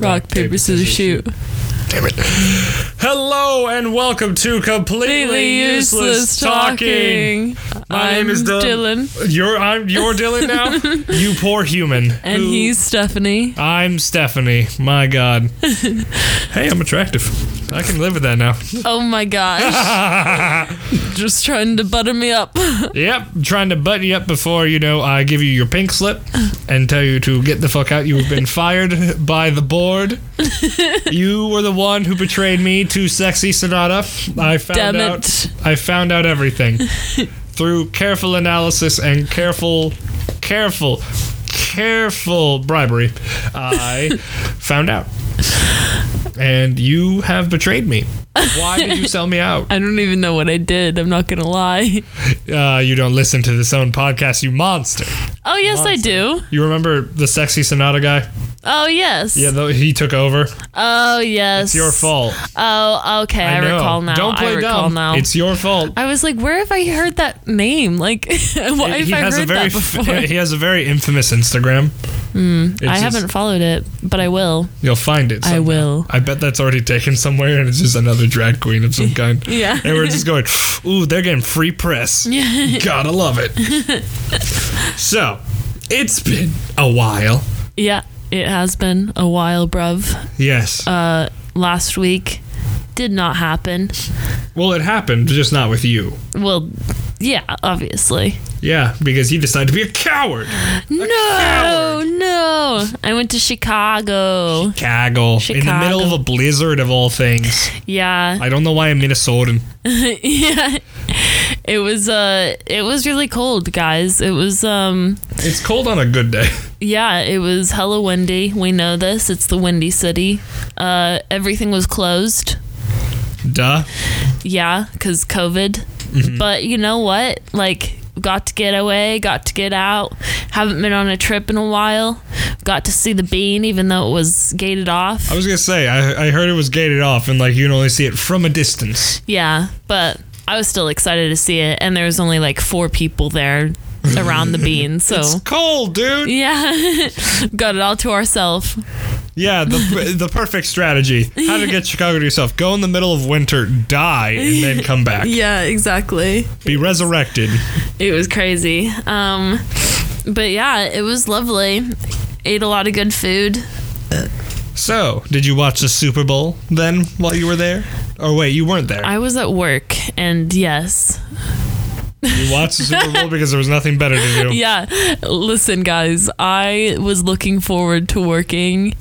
Rock, paper, scissors, shoot. Damn it. Hello and welcome to Completely Completely Useless Talking. My name is I'm Dylan. Dylan. You're I'm you're Dylan now. you poor human. And Who- he's Stephanie. I'm Stephanie. My God. hey, I'm attractive. I can live with that now. Oh my gosh. Just trying to butter me up. yep, trying to button you up before you know I give you your pink slip and tell you to get the fuck out. You've been fired by the board. you were the one who betrayed me to sexy Sonata. I found Damn out. it. I found out everything through careful analysis and careful, careful, careful bribery. I found out, and you have betrayed me. Why did you sell me out? I don't even know what I did. I'm not going to lie. Uh, you don't listen to this own podcast, you monster. Oh, yes, I do. You remember the sexy Sonata guy? Oh, yes. Yeah, though he took over. Oh, yes. It's your fault. Oh, okay. I, know. recall now. Don't play I recall dumb. now. It's your fault. I was like, where have I heard that name? Like, why have I heard that before? he has a very infamous Instagram. It's I just- haven't followed it, but I will. You'll find it. I will. I bet that's already taken somewhere, and it's just another drag queen of some kind. Yeah. And we're just going, ooh, they're getting free press. Gotta love it. so, it's been a while. Yeah, it has been a while, bruv. Yes. Uh, last week did not happen. well, it happened, just not with you. Well, yeah, obviously. Yeah, because you decided to be a coward. No, coward. no. I went to Chicago. Caggle. In the middle of a blizzard of all things. Yeah, I don't know why I'm Minnesotan. yeah. It was uh, it was really cold, guys. It was um, It's cold on a good day. yeah, it was hella windy. We know this. It's the windy city. Uh, everything was closed. Duh. Yeah, because COVID. Mm-hmm. But you know what? Like, got to get away, got to get out. Haven't been on a trip in a while. Got to see the bean, even though it was gated off. I was gonna say, I, I heard it was gated off and like you can only see it from a distance. yeah, but I was still excited to see it, and there was only like four people there around the bean. So. It's cold, dude. yeah, got it all to ourselves. Yeah, the the perfect strategy. How to get Chicago to yourself. Go in the middle of winter, die, and then come back. Yeah, exactly. Be resurrected. It was crazy. Um, but yeah, it was lovely. Ate a lot of good food. So, did you watch the Super Bowl then while you were there? Or wait, you weren't there. I was at work, and yes, You watched the Super Bowl because there was nothing better to do. yeah. Listen, guys, I was looking forward to working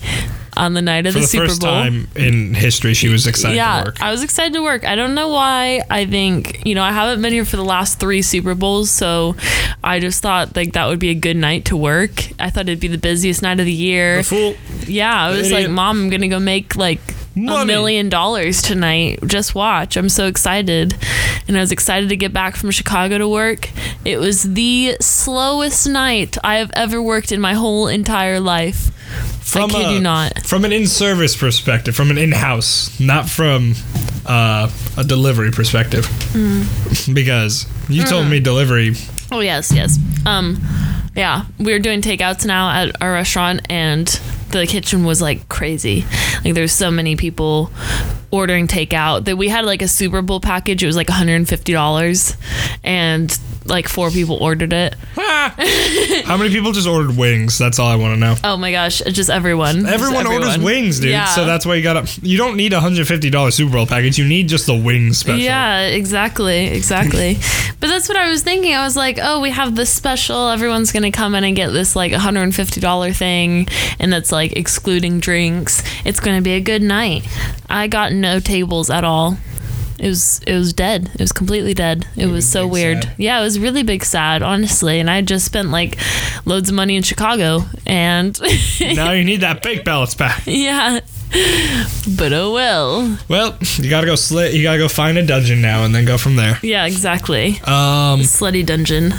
on the night of For the, the Super first Bowl. time in history, she was excited yeah, to work. I was excited to work. I don't know why. I think you know I haven't been here for the last three Super Bowls, so I just thought like that would be a good night to work. I thought it'd be the busiest night of the year. The fool. Yeah, I was Idiot. like, Mom, I'm gonna go make like a million dollars tonight. Just watch. I'm so excited. And I was excited to get back from Chicago to work. It was the slowest night I have ever worked in my whole entire life. From I kid a, you not. From an in-service perspective, from an in-house, not from uh, a delivery perspective. Mm. Because you told me delivery. Oh yes, yes. Um, yeah, we are doing takeouts now at our restaurant, and the kitchen was like crazy. Like there's so many people ordering takeout that we had like a Super Bowl package. It was like 150 dollars, and like four people ordered it. How many people just ordered wings? That's all I want to know. Oh my gosh, it's just everyone. Just Everyone, orders wings, dude. Yeah. So that's why you gotta. You don't need a hundred fifty dollars Super Bowl package. You need just the wings special. Yeah, exactly, exactly. but that's what I was thinking. I was like, oh, we have this special. Everyone's gonna come in and get this like $150 thing, and that's like excluding drinks. It's gonna be a good night. I got no tables at all. It was it was dead. It was completely dead. It was so weird. sad. Yeah, it was really big sad, honestly. And I just spent like loads of money in Chicago, and now you need that bake balance back. yeah. But oh well. Well, you gotta go slit. You gotta go find a dungeon now, and then go from there. Yeah, exactly. Um, Slutty dungeon.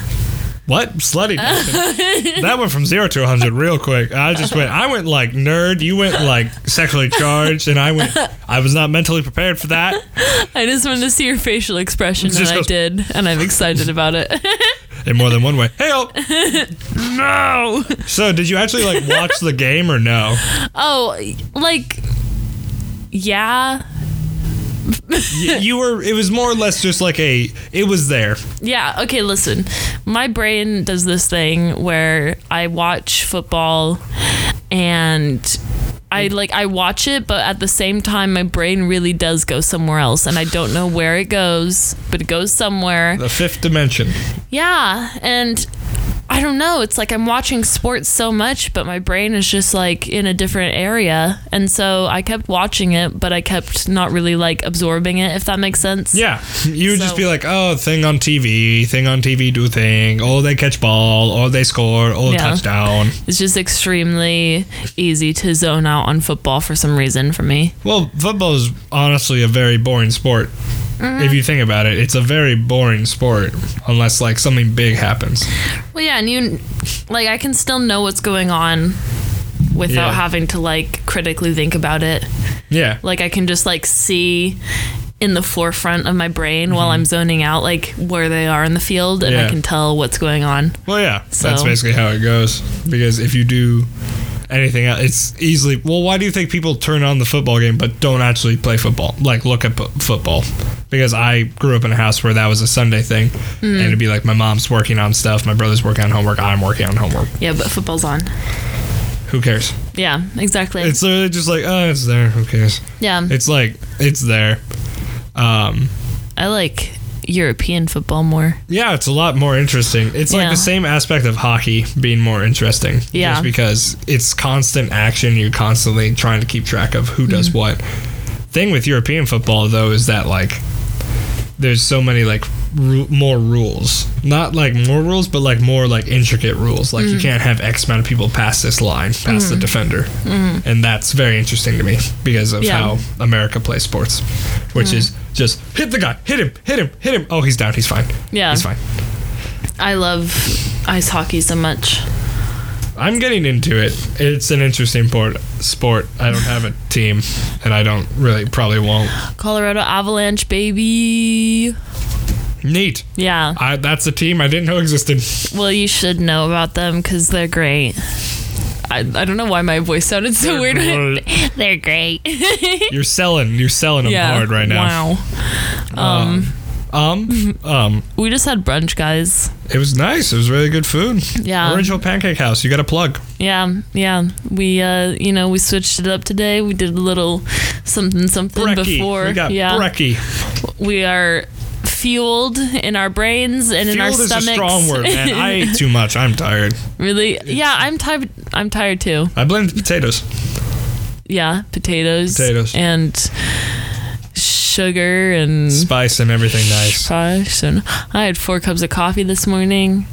What slutty? that went from zero to hundred real quick. I just went. I went like nerd. You went like sexually charged, and I went. I was not mentally prepared for that. I just wanted to see your facial expression, and I did, and I'm excited about it. in more than one way. Hey, oh. No. so did you actually like watch the game or no? Oh, like, yeah. Y- you were. It was more or less just like a. It was there. Yeah, okay, listen. My brain does this thing where I watch football and I mm. like I watch it, but at the same time my brain really does go somewhere else and I don't know where it goes, but it goes somewhere. The fifth dimension. Yeah, and I don't know. It's like I'm watching sports so much, but my brain is just like in a different area. And so I kept watching it, but I kept not really like absorbing it, if that makes sense. Yeah, you would just be like, oh, thing on TV, thing on TV, do thing. Oh, they catch ball. Oh, they score. Oh, Yeah. touchdown. It's just extremely easy to zone out on football for some reason for me. Well, football is honestly a very boring sport. Mm-hmm. If you think about it, it's a very boring sport unless like something big happens. Well, yeah, and you like I can still know what's going on without Yeah. having to like critically think about it. Yeah. Like I can just like see in the forefront of my brain while I'm zoning out like where they are in the field and Mm-hmm. Yeah. I can tell what's going on. Well, yeah, that's basically how it goes. Because if you do anything else, it's easily. Well, why do you think people turn on the football game but don't actually play football? Like look at po- football. Because I grew up in a house where that was a Sunday thing, Mm. and it'd be like my mom's working on stuff, my brother's working on homework, I'm working on homework. Yeah, but football's on. Who cares? Yeah, exactly. It's literally just like, oh, it's there. Who cares? yeah. It's like it's there. Um, I like European football more. Yeah, it's a lot more interesting. It's like Yeah. the same aspect of hockey being more interesting. Yeah. Just because it's constant action, you're constantly trying to keep track of who does Mm-hmm. what. Thing with European football though is that like there's so many like ru- more rules. Not like more rules, but like more like intricate rules. Like Mm. you can't have X amount of people pass this line, past the defender. And that's very interesting to me because of. Yeah. Mm. how America plays sports, which is just hit the guy, hit him, hit him, hit him. Oh, he's down. He's fine. Yeah. He's fine. I love ice hockey so much. I'm getting into it. It's an interesting port, sport. I don't have a team, and I don't really probably won't. Colorado Avalanche, baby. Neat. Yeah. I, that's a team I didn't know existed. Well, you should know about them because they're great. I, I don't know why my voice sounded so They're weird. great. they're great. You're selling. You're selling them yeah. hard right now. Wow. Um, Um, um, we just had brunch, guys. it was nice. It was really good food. Yeah. Original Pancake House. You got a plug. Yeah, yeah. We, uh, you know, we switched it up today. We did a little something, something Brekkie. before. We got yeah, brekkie. we are fueled in our brains and in our Fueled is a stomachs. strong word, man. I ate too much. I'm tired. really? Yeah, I'm tired. I'm tired too. I blamed the potatoes. Yeah, potatoes, Potatoes. and sugar and Spice and everything nice. spice. And I had four cups of coffee this morning,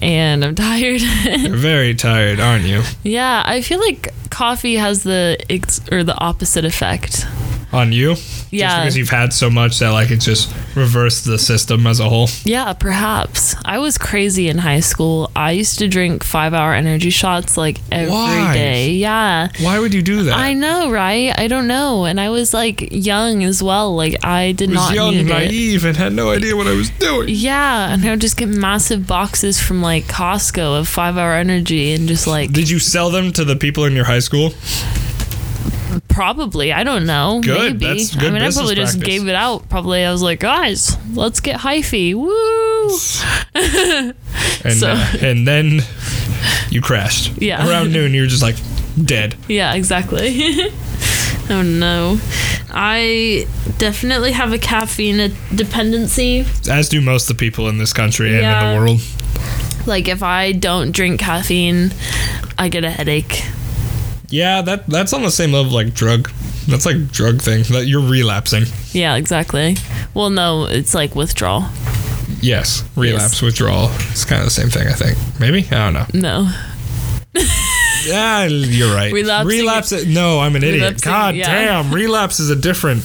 and I'm tired. You're very tired, aren't you? yeah, I feel like coffee has the ex- or the opposite effect. On you? Yeah. Just because you've had so much that like it just reversed the system as a whole. Yeah, perhaps. I was crazy in high school. I used to drink five hour energy shots like every day. Why? Yeah. Why would you do that? I know, right? I don't know. And I was like young as well. Like I did was not young, need it. naive, and had no idea what I was doing. Yeah, and I would just get massive boxes from like Costco of five hour energy and just like Did you sell them to the people in your high school? Probably I don't know Good, maybe that's I mean I probably just gave it out probably I was like guys let's get hyphy woo And So- uh, and then you crashed. Yeah. Around noon, you were just like dead. Yeah, exactly. oh no. I definitely have a caffeine dependency. As do most of the people in this country and in the world. Like if I don't drink caffeine, I get a headache. Yeah, that that's on the same level like drug. That's like drug thing. That you're relapsing. Yeah, exactly. Well, no, it's like withdrawal. Yes, relapse withdrawal. It's kind of the same thing, I think. Maybe I don't know. No. Yeah, you're right. Relapsing- Relapse. No, I'm an idiot. God yeah. damn, relapse is a different.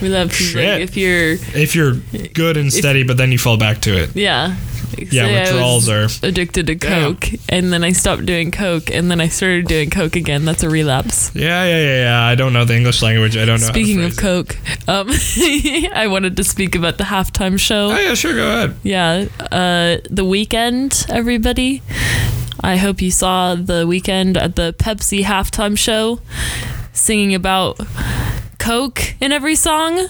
Relapse is like if you're If you're good and steady, but then you fall back to it. yeah. Yeah, Say I withdrawals was are. addicted to coke and then I stopped doing coke and then I started doing coke again. That's a relapse. Yeah, yeah, yeah, yeah. I don't know the English language. I don't know. Speaking of coke, um, I wanted to speak about the halftime show. oh yeah, sure, go ahead. Yeah, uh, the Weeknd, everybody. I hope you saw the Weeknd at the Pepsi halftime show, singing about Coke in every song.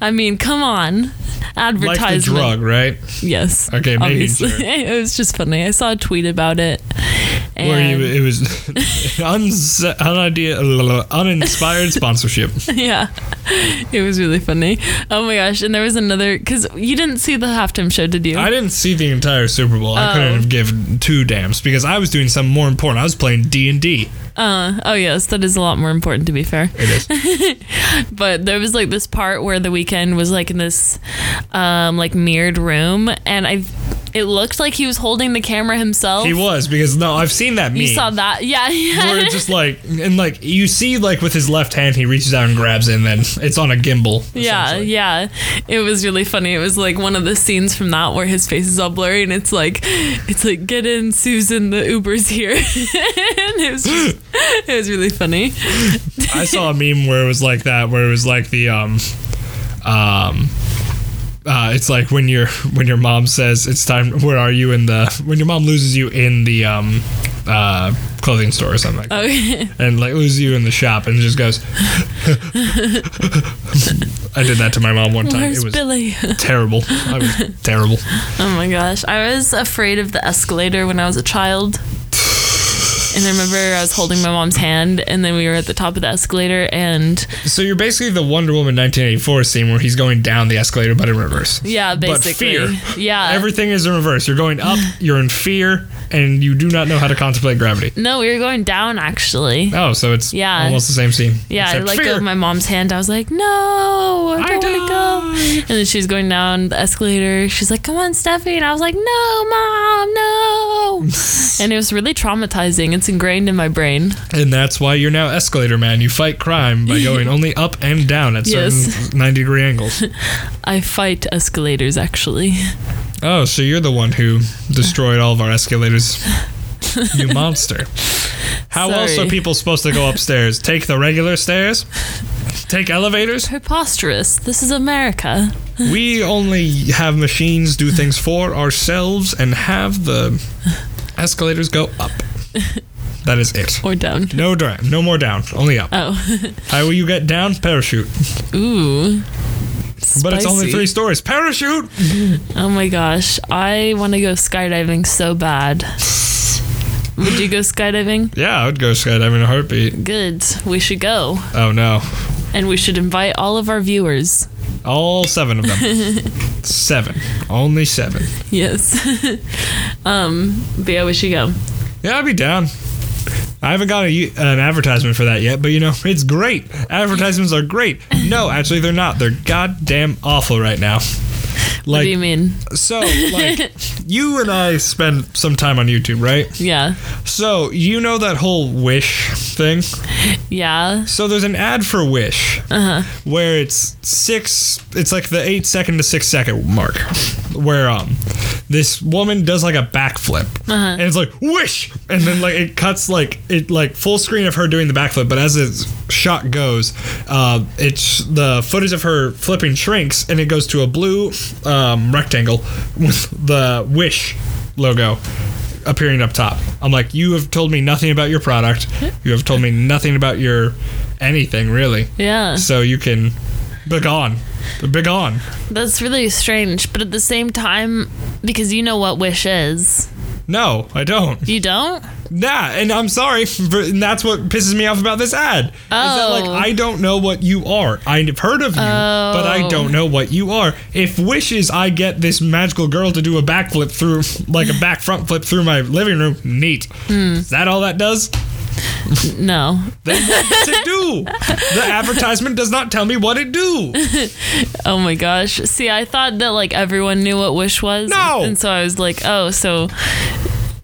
I mean, come on, Like the advertisement. drug, right? Yes. Okay, obviously. sure. it was just funny. I saw a tweet about it. And Where you, it was unse- unidea, uninspired sponsorship. yeah, it was really funny. Oh my gosh! And there was another because you didn't see the halftime show, did you? I didn't see the entire Super Bowl. I Oh. couldn't have given two damns because I was doing something more important. I was playing D and D. Uh, oh yes, that is a lot more important to be fair. It is. But there was like this part where the Weeknd was like in this um like mirrored room and I it looked like he was holding the camera himself. He was because no, I've seen that meme. You saw that? Yeah, yeah. Where it's just like and like you see like with his left hand he reaches out and grabs it and then it's on a gimbal. Yeah, yeah. It was really funny. It was like one of the scenes from that where his face is all blurry and it's like it's like get in Susan, the Uber's here. and it was just, it was really funny. I saw a meme where it was like that, where it was like the um um uh, it's like when your when your mom says it's time. Where are you in the when your mom loses you in the um uh clothing store or something like that, and like loses you in the shop and just goes. I did that to my mom one time. Where's it was Billy? terrible. I was terrible. Oh my gosh. I was afraid of the escalator when I was a child. And I remember I was holding my mom's hand, and then we were at the top of the escalator, and So you're basically the Wonder Woman 1984 scene where he's going down the escalator but in reverse. yeah, basically. But fear. yeah. Everything is in reverse. You're going up, you're in fear, and you do not know how to contemplate gravity. no, we were going down actually. Oh, so it's Yeah. almost the same scene. Yeah, I let go of my mom's hand. I was like, "No, I don't want to go." And then she's going down the escalator. She's like, "Come on, Steffi," and I was like, "No, mom, no." and it was really traumatizing. It's ingrained in my brain. And that's why you're now escalator man. You fight crime by going only up and down at certain Yes. 90 degree angles. I fight escalators actually. Oh, so you're the one who destroyed all of our escalators. You monster. How else are people supposed to go upstairs? Take the regular stairs? Take elevators? Preposterous. This is America. We only have machines do things for ourselves and have the escalators go up. That is it. Or down. No down, no more down, only up. Oh, How will you get down? Parachute. ooh. But it's only Spicy. three stories. Parachute. Oh my gosh, I want to go skydiving so bad. Would you go skydiving? Yeah, I would go skydiving in a heartbeat. Good. We should go. Oh no, And we should invite all of our viewers. all seven of them. seven, only seven. Yes. um, but yeah, we should go. Yeah, I'd be down. I haven't got a, an advertisement for that yet, but you know, it's great. Advertisements are great. No, actually, they're not. They're goddamn awful right now. What do you mean? so, like, you and I spend some time on YouTube, right? Yeah. So, you know that whole Wish thing? Yeah. So, there's an ad for Wish uh-huh. where it's six, it's like the eight second to six second mark, where, um, this woman does like a backflip and it's like wish and then like it cuts like it like full screen of her doing the backflip but as the shot goes uh it's the footage of her flipping shrinks and it goes to a blue um rectangle with the wish logo appearing up top i'm like you have told me nothing about your product you have told me nothing about your anything really Yeah. so you can begone begone That's really strange. But at the same time, because you know what Wish is. no i don't You don't? Nah, and I'm sorry, for, and that's what pisses me off about this ad. Oh. Is that like Oh. I don't know what you are. I've heard of you, but I Oh. don't know what you are. If wishes I get this magical girl to do a backflip through, like a back front flip through my living room, neat. Hmm. Is that all that does? No. Then what does it do? The advertisement does not tell me what it do. Oh my gosh. See, I thought that like everyone knew what Wish was. No. And so I was like, oh, so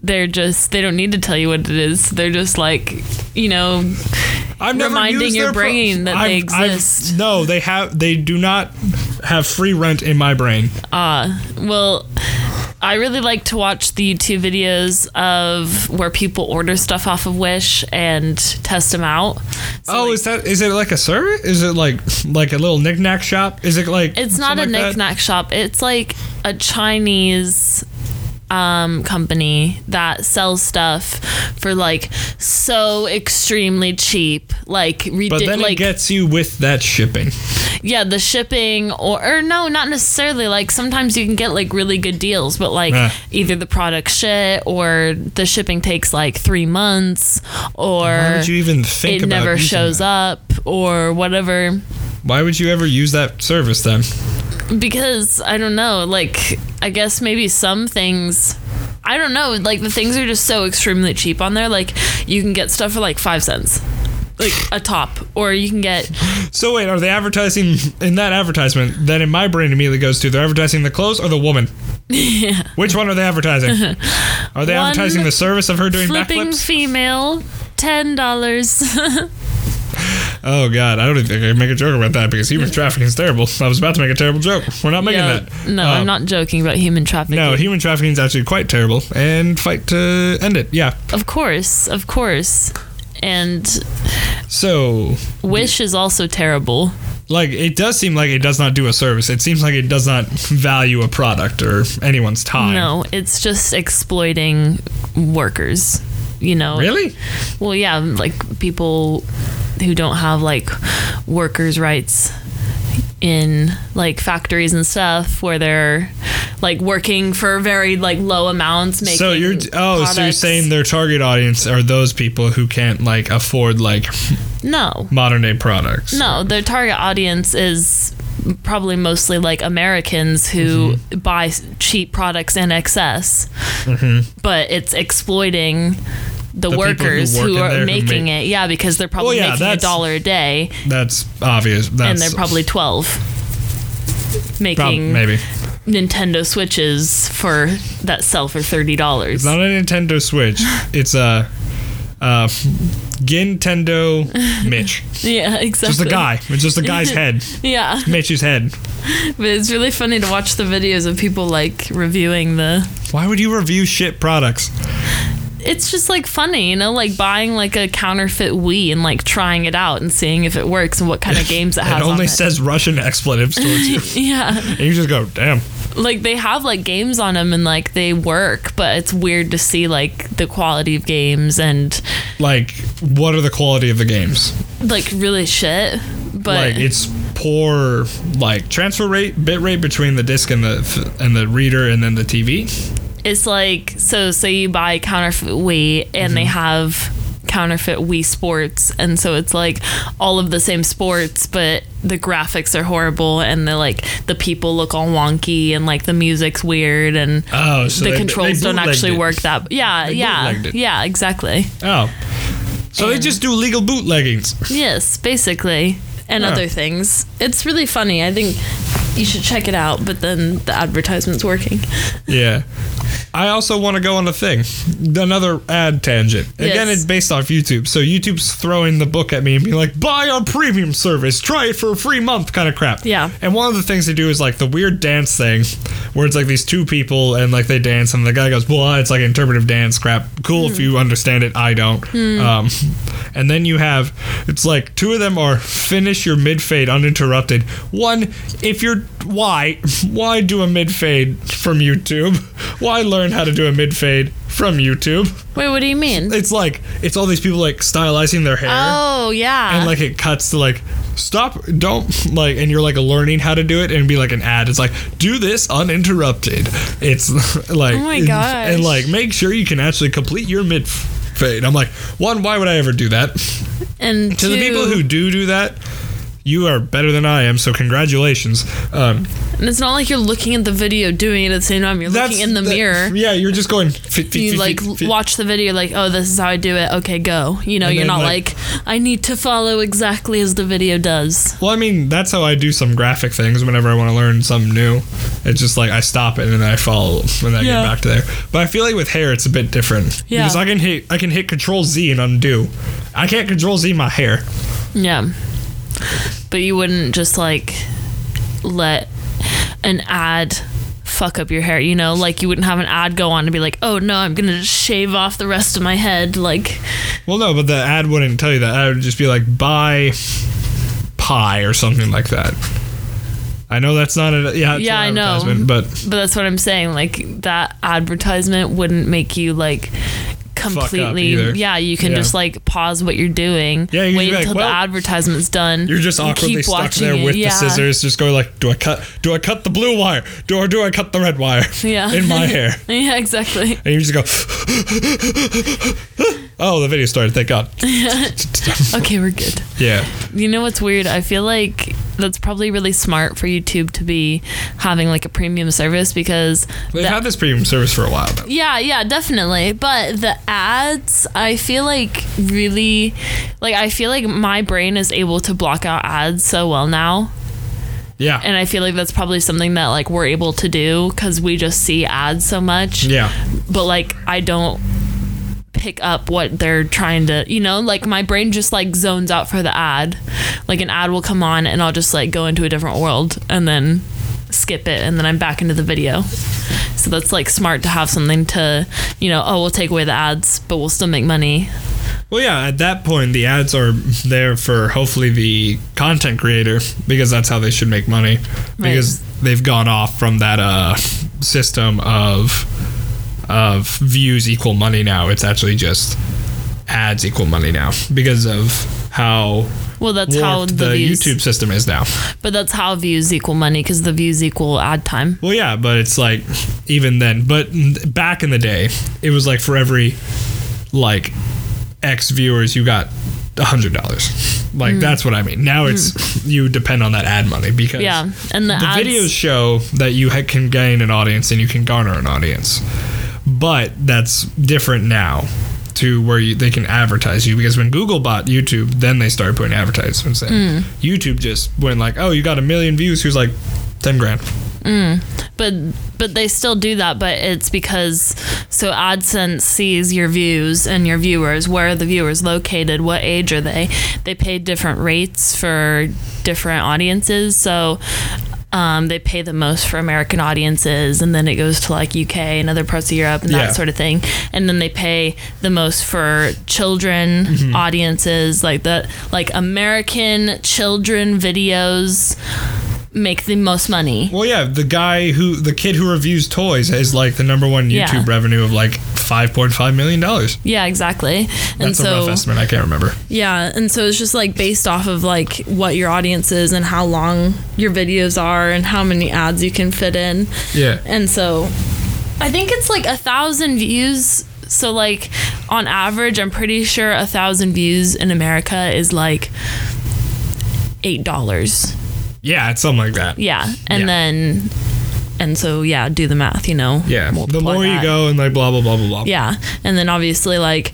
they're just, they don't need to tell you what it is. They're just like, you know, I've reminding your their pro- brain that they I've- I've- exist. no, they have. They do not have free rent in my brain. Ah, well, I really like to watch the YouTube videos of where people order stuff off of Wish and test them out. So, oh, like, is that? Is it like a service? Is it like like a little knickknack shop? Is it like? it's not a like knickknack shop. It's like a Chinese um, company that sells stuff for like so extremely cheap, like But ridiculous. then like it gets you with that shipping. yeah, the shipping or or no, not necessarily. Like sometimes you can get like really good deals, but like Ah. either the product shit or the shipping takes like three months or Why would you even think it never shows that? up or whatever. Why would you ever use that service then? Because I don't know, like I guess maybe some things I don't know, like the things are just so extremely cheap on there. Like you can get stuff for like five cents. Like a top. Or you can get So wait, are they advertising in that advertisement? Then in my brain immediately goes to they're advertising the clothes or the woman. yeah. Which one are they advertising? Are they One advertising the service of her doing flipping backflips? female, ten dollars. Oh god, I don't even think I can make a joke about that because human trafficking is terrible. I was about to make a terrible joke. We're not making Yeah, that. No, Uh, I'm not joking about human trafficking. No, human trafficking is actually quite terrible, and fight to end it. Yeah. of course, of course. And So, Wish is also terrible. like, it does seem like it does not do a service. It seems like it does not value a product or anyone's time. No, it's just exploiting workers. You know. Really? Well, yeah, like people who don't have like workers' rights in like factories and stuff where they're like working for very like low amounts making So you're oh, so you're saying their target audience are those people who can't like afford like no modern day products. no their target audience is probably mostly like Americans who Mm-hmm. buy cheap products in excess but it's exploiting the, who workers work who, there are who making make- it yeah because they're probably Well, yeah, making a dollar a day That's obvious. That's and they're probably 12 prob- making maybe. Nintendo Switches for that sell for thirty dollars. It's not a Nintendo Switch. It's a uh, Gintendo Mitch. Yeah, exactly. Just a guy. It's just a guy's head. Yeah, Mitch's head. but it's really funny to watch the videos of people like reviewing the. Why would you review shit products? It's just like funny, you know, like buying like a counterfeit Wii and like trying it out and seeing if it works and what kind of games it has. It only on says Russian expletives towards you. Yeah, And you just go, damn. like they have like games on them and like they work, but it's weird to see like the quality of games and Like, what are the quality of the games? like really shit. But like, it's poor, like, transfer rate, bit rate between the disc and the and the reader and then the TV. It's like so say you buy counterfeit Wii and they mm-hmm. have counterfeit Wii Sports and so it's like all of the same sports but the graphics are horrible and the like the people look all wonky and like the music's weird and Oh, so the they- controls they don't actually it. work that yeah They yeah yeah exactly Oh. So they just do legal bootleggings. yes basically and other things it's really funny I think you should check it out but then the advertisement's working Yeah. I also want to go on a thing. Another ad tangent. Again, Yes. it's based off YouTube. So YouTube's throwing the book at me and being like, buy our premium service, try it for a free month kind of crap. Yeah. And one of the things they do is like the weird dance thing where it's like these two people and like they dance and the guy goes, well, it's like interpretive dance crap. Cool if you understand it. I don't. Um, and then you have, it's like two of them are finish your mid fade uninterrupted. One, if you're, why? Why do a mid fade from YouTube? Why learn how to do a mid fade from YouTube? wait what do you mean? It's like, it's all these people like stylizing their hair. Oh yeah. And like it cuts to like stop don't like and you're like learning how to do it and be like an ad. It's like do this uninterrupted. It's like Oh my and- gosh. and like make sure you can actually complete your mid fade i'm like one why would i ever do that? And to the people who do do that you are better than i am so congratulations. Um And it's not like you're looking at the video doing it at the same time. You're that's looking in the that- mirror. yeah you're just going fit, fit, You fit, like watch the video, like, oh, this is how I do it. Okay, go. You know, And you're not like- like, I need to follow exactly as the video does. Well, I mean, that's how I do some graphic things whenever I want to learn something new. It's just like I stop it and then I follow and then I Yeah. get back to there. But I feel like with hair, it's a bit different Yeah. because I can hit I can hit Control Z and undo. I can't Control Z my hair. Yeah. But you wouldn't just like let an ad fuck up your hair, you know? Like you wouldn't have an ad go on and be like, "Oh no, I'm going to shave off the rest of my head." Like Well, no, but the ad wouldn't tell you that. I would just be like, buy pie or something like that. I know that's not a yeah, Yeah, an I know. advertisement, but but that's what I'm saying, like that advertisement wouldn't make you like completely yeah you can Yeah. just like pause what you're doing Yeah, you wait be like, until "Well," the advertisement's done you're just awkwardly keep stuck there it. with yeah. the scissors, just going like, do I cut? Do I cut the blue wire? Do or do I cut the red wire? Yeah. in my hair. yeah exactly And you just go. oh, the video started. Thank God. okay we're good Yeah. You know what's weird? I feel like that's probably really smart for YouTube to be having like a premium service because They've the- had this premium service for a while now. yeah, yeah, definitely. But the ads, I feel like really like I feel like my brain is able to block out ads so well now. Yeah. And I feel like that's probably something that like we're able to do cuz we just see ads so much. yeah. But like I don't pick up what they're trying to you know like my brain just like zones out for the ad. Like an ad will come on and i'll just like go into a different world and then skip it and then i'm back into the video. So that's like smart to have something to you know oh we'll take away the ads but we'll still make money. Well, yeah, at that point, the ads are there for hopefully the content creator because that's how they should make money. Because they've gone off from that uh, system of of views equal money now. It's actually just ads equal money now because of how well that's how the, the views YouTube system is now. but that's how views equal money because the views equal ad time Well, yeah, but it's like even then. But back in the day, it was like for every like X viewers, you got a hundred dollars. Like mm. that's what I mean. Now it's mm. you depend on that ad money because yeah and the, the ads, videos show that you ha- can gain an audience and you can garner an audience, but that's different now to where you, they can advertise you because when Google bought YouTube, then they started putting advertisements in. Hmm. YouTube just went like, oh, you got a million views. Who's like ten grand? but but they still do that but it's because so adsense sees your views and your viewers where are the viewers located what age are they they pay different rates for different audiences so um, they pay the most for American audiences, and then it goes to like UK and other parts of Europe and that Yeah. sort of thing. And then they pay the most for children audiences, like the like American children videos make the most money. Well, yeah, the guy who the kid who reviews toys is like the number one Yeah. YouTube revenue of like five point five million dollars. Yeah, exactly. and That's a so rough estimate. I can't remember. yeah, and so it's just like based off of like what your audience is and how long your videos are and how many ads you can fit in. Yeah. And so I think it's like a thousand views. So like on average, I'm pretty sure a thousand views in America is like eight dollars. Yeah, it's something like that. Yeah, and Yeah. then and so yeah, do the math. You know. Yeah. The more you go and like blah blah blah blah blah. Yeah. And then obviously like,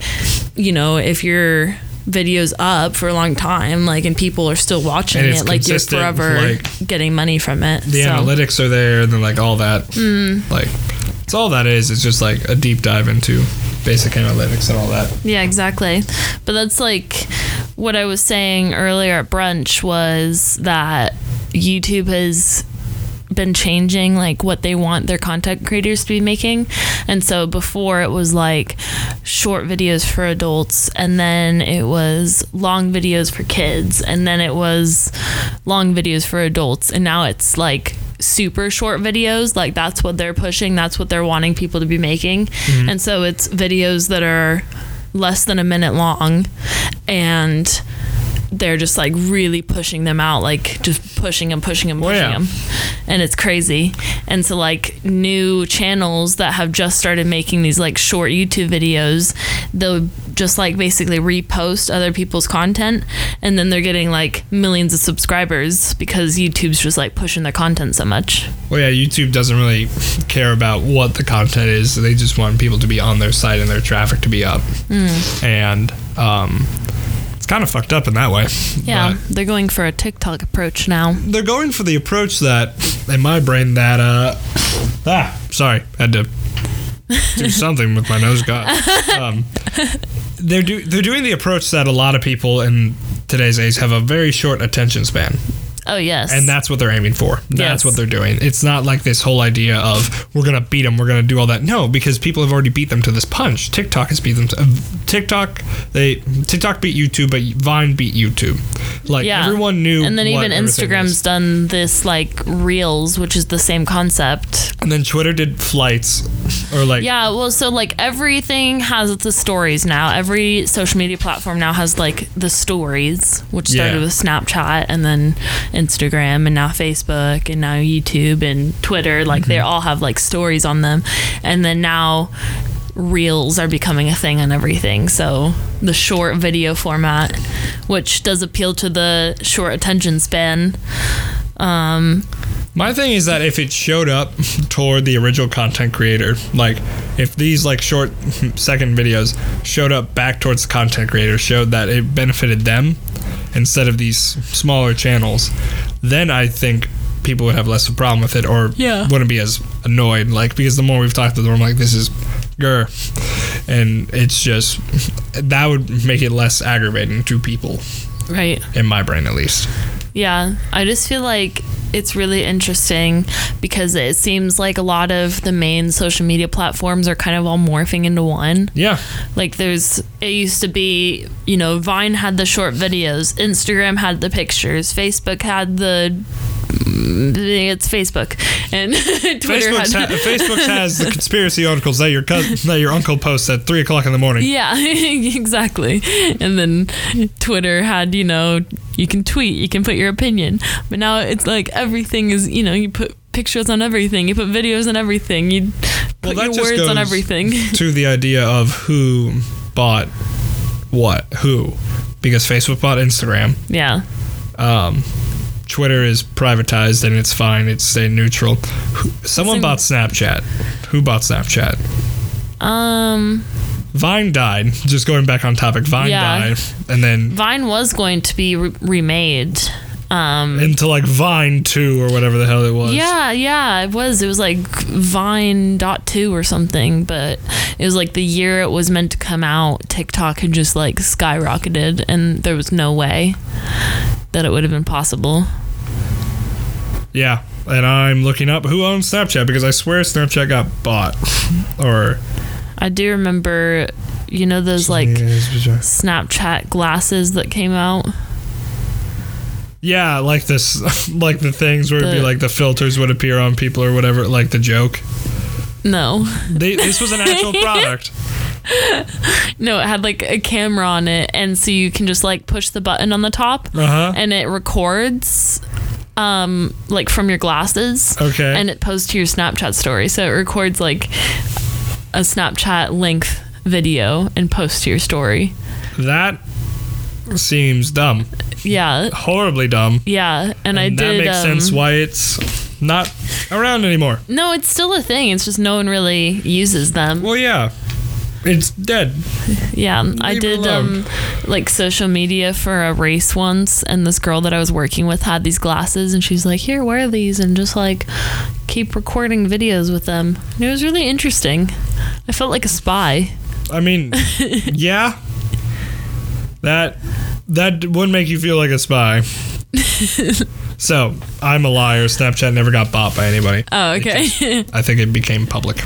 you know, if your video's up for a long time, like and people are still watching it, like you're forever like, getting money from it. The so, analytics are there, and then like all that. Mm. Like, it's all that is. It's just like a deep dive into basic analytics and all that. Yeah, exactly. But that's like what I was saying earlier at brunch was that YouTube has been changing like what they want their content creators to be making. And so before it was like short videos for adults and then it was long videos for kids and then it was long videos for adults. And now it's like super short videos. Like that's what they're pushing. That's what they're wanting people to be making. Mm-hmm. And so it's videos that are less than a minute long. And they're just like really pushing them out like just pushing and pushing and Well, pushing yeah. them and it's crazy and so like new channels that have just started making these like short youtube videos they'll just like basically repost other people's content and then they're getting like millions of subscribers because youtube's just like pushing their content so much Well, yeah, YouTube doesn't really care about what the content is. They just want people to be on their site and their traffic to be up. Mm. And um, kind of fucked up in that way. yeah But they're going for a tiktok approach now they're going for the approach that, in my brain, that uh, ah, sorry, had to do something with my nose. God, um, they're do they're doing the approach that a lot of people in today's age have a very short attention span. Oh yes. And that's what they're aiming for. That's Yes. what they're doing. It's not like this whole idea of we're gonna beat them, we're gonna do all that. No, because people have already beat them to this punch. TikTok has beat them. To, uh, TikTok, they TikTok beat YouTube, but Vine beat YouTube. Like yeah. everyone knew. And then even Instagram's done this like Reels, which is the same concept. And then Twitter did Fleets, or like Yeah, well, so like everything has the stories now. Every social media platform now has like the stories, which started Yeah. with Snapchat and then Instagram and now Facebook and now YouTube and Twitter. Like they Mm-hmm. all have like stories on them. And then now reels are becoming a thing on everything. So the short video format, which does appeal to the short attention span. Um, My thing is that if it showed up toward the original content creator, like if these like short second videos showed up back towards the content creator, showed that it benefited them instead of these smaller channels, then I think people would have less of a problem with it or Yeah. wouldn't be as annoyed. Like because the more we've talked to them, I'm like, this is grr. And it's just that would make it less aggravating to people, right. in my brain at least. Yeah, I just feel like it's really interesting because it seems like a lot of the main social media platforms are kind of all morphing into one. Yeah. Like there's it used to be, you know, Vine had the short videos, Instagram had the pictures, Facebook had the it's Facebook and Twitter Facebook's had ha- Facebook has the conspiracy articles that your cousin, that your uncle posts at three o'clock in the morning. Yeah, exactly. And then Twitter had, you know, you can tweet, you can put your opinion. But now it's like everything is, you know, you put pictures on everything, you put videos on everything, you put that your words on everything. To the idea of who bought what, who, because Facebook bought Instagram. yeah. Um, Twitter is privatized and it's fine. It's staying neutral. Someone bought Snapchat. Who bought Snapchat? Um Vine died. Just going back on topic, Vine Yeah. died, and then Vine was going to be re- remade. Um into like Vine Two or whatever the hell it was. Yeah, yeah, it was. It was like Vine dot two or something, but it was like the year it was meant to come out, TikTok had just like skyrocketed and there was no way that it would have been possible. Yeah, and I'm looking up who owns Snapchat because I swear Snapchat got bought. or I do remember you know those like Snapchat glasses that came out? yeah, like this, like the things where it'd be like the filters would appear on people or whatever, like the joke. No. They, this was an actual product. No, it had like a camera on it and so you can just like push the button on the top Uh huh. and it records um like from your glasses. Okay. and it posts to your Snapchat story. So it records like a Snapchat length video and posts to your story. that seems dumb, Yeah, horribly dumb. yeah. And, I And did. that makes um, sense why it's not around anymore. No, it's still a thing. It's just no one really uses them. Well, yeah, it's dead. Yeah, I Leave it did um like social media for a race once, and this girl that I was working with had these glasses, and she's like, "Here, wear these," and just like keep recording videos with them. And it was really interesting. I felt like a spy. I mean, yeah, that that would make you feel like a spy. so I'm a liar. Snapchat never got bought by anybody. Oh, okay. just- I think it became public.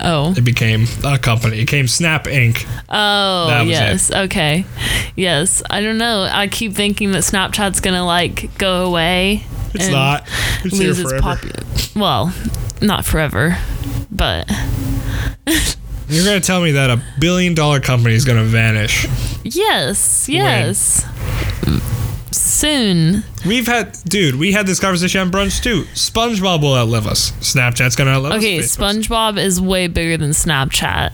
Oh. It became a company. It became Snap Inc. Oh, was it. yes. Okay. Yes. I don't know. I keep thinking that Snapchat's going to like go away. It's not. It's here lose its forever. popu- Well, not forever, but You're gonna tell me that a billion dollar company is gonna vanish? yes, yes. Soon. We've had, dude. We had this conversation on brunch too. SpongeBob will outlive us. Snapchat's gonna outlive Okay, us. Okay, SpongeBob is way bigger than Snapchat.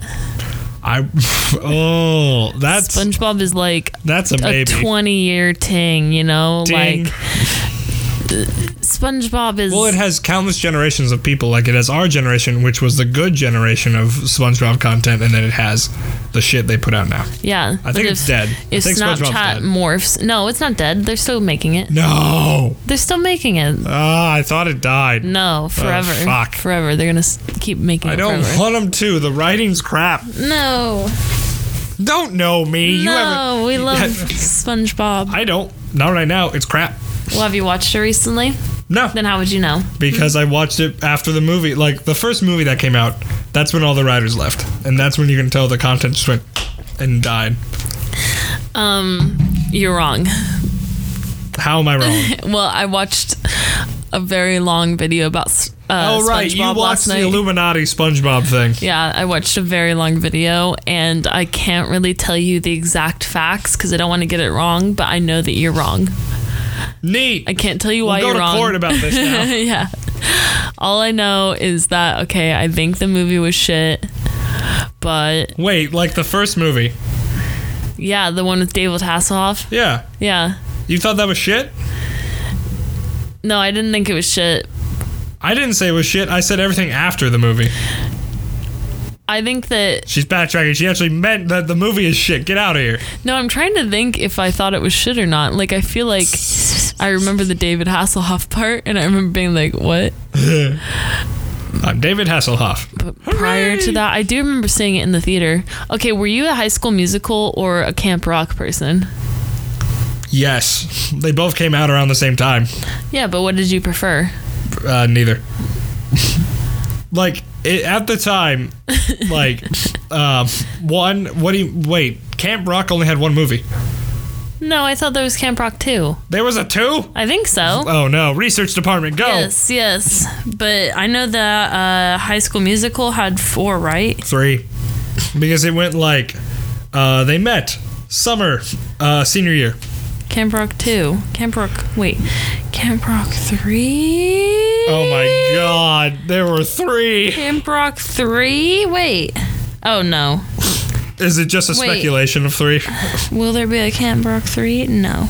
I. Oh, that's SpongeBob is like that's a a. 20 year ting, you know? Ding. Like SpongeBob is Well, it has countless generations of people. Like it has our generation, which was the good generation of SpongeBob content, and then it has the shit they put out now. yeah. I think but it's if- dead. I If Snapchat dead. morphs, no, it's not dead. They're still making it. No. They're still making it. Ah, I thought it died. No, forever. Oh, fuck. Forever. They're gonna keep making it. I don't forever. want them to. The writing's crap. no. Don't know me. You no, haven't. we love SpongeBob. I don't. Not right now. It's crap. Well, have you watched it recently? No, Then how would you know? because I watched it after the movie. Like the first movie that came out, that's when all the writers left, and that's when you can tell the content just went and died. Um, you're wrong. How am I wrong? Well, I watched a very long video about uh, oh right, SpongeBob you last watched the night. Illuminati SpongeBob thing. yeah, I watched a very long video, and I can't really tell you the exact facts because I don't want to get it wrong. But I know that you're wrong. Neat. I can't tell you we'll why go you're to wrong. court about this now. yeah. All I know is that okay, I think the movie was shit, but Wait, like the first movie? yeah, the one with David Hasselhoff. Yeah, Yeah. you thought that was shit. No, I didn't think it was shit. I didn't say it was shit. I said everything after the movie. I think that She's backtracking. She actually meant that the movie is shit. Get out of here. no, I'm trying to think if I thought it was shit or not. Like I feel like I remember the David Hasselhoff part, and I remember being like, "What?" I'm David Hasselhoff. But prior to that, I do remember seeing it in the theater. Okay, were you a High School Musical or a Camp Rock person? Yes, they both came out around the same time. Yeah, but what did you prefer? Uh, neither. Like it, at the time, like um, one. What do you wait? Camp Rock only had one movie. No, I thought there was Camp Rock too. There was a two. I think so. Oh no! Research department, go. Yes, yes. But I know that uh, High School Musical had four, right? Three, because it went like uh, they met summer, uh, senior year. Camp Rock 2. Camp Rock. Wait. Camp Rock 3? Oh my god, there were three. Camp Rock 3? Wait. Oh no. Is it just a Wait. speculation of three? Will there be a Camp Rock 3? No.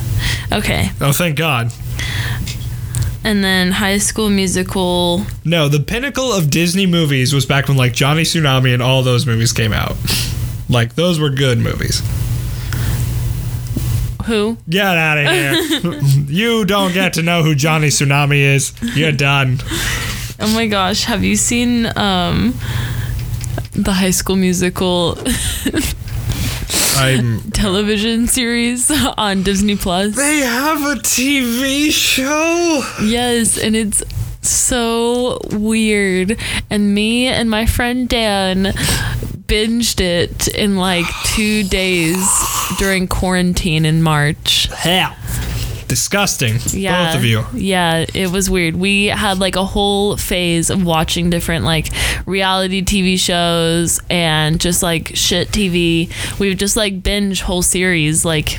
Okay. Oh, thank God. And then High School Musical. No, the pinnacle of Disney movies was back when like Johnny Tsunami and all those movies came out. Like those were good movies. Who? Get out of here. you don't get to know who Johnny Tsunami is. You're done. Oh my gosh. Have you seen um, the High School Musical I'm television series on Disney Plus? They have a TV show. Yes, and it's so weird. And me and my friend Dan binged it in like two days during quarantine in March. Hell. Disgusting. Yeah. Both of you. Yeah, it was weird. We had like a whole phase of watching different like reality TV shows and just like shit TV. We would just like binge whole series like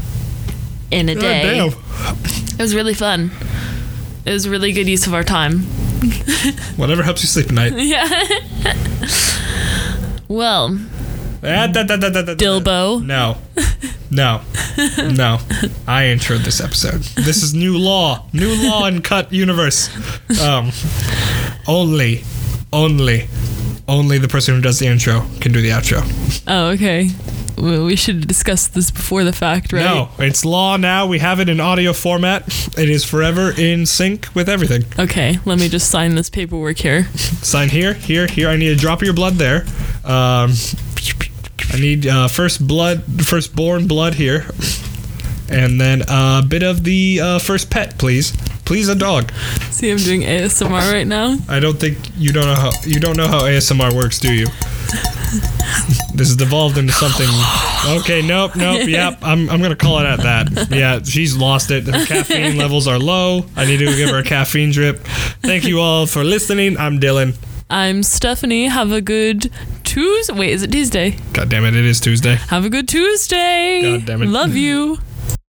in a God day. damn. It was really fun. It was a really good use of our time. Whatever helps you sleep at night. Yeah. well, Ah, da, da, da. Dilbo. No. No. No. I introed this episode. This is new law. New law in cut universe. Um only only only the person who does the intro can do the outro. Oh, okay. We should have discussed this before the fact, right? No, it's law now. We have it in audio format. It is forever in sync with everything. Okay, let me just sign this paperwork here. Sign here, here, here. I need a drop of your blood there. Um, I need uh, first blood, firstborn blood here, and then a bit of the uh, first pet, please. Please, a dog. See, I'm doing ASMR right now. I don't think you don't know how you don't know how ASMR works, do you? This has devolved into something. Okay, nope, nope, yep. I'm, I'm gonna call it at that. Yeah, she's lost it. Her caffeine levels are low. I need to give her a caffeine drip. Thank you all for listening. I'm Dylan. I'm Stephanie. Have a good Tuesday. Wait, is it Tuesday? God damn it, it is Tuesday. Have a good Tuesday. God damn it. Love you.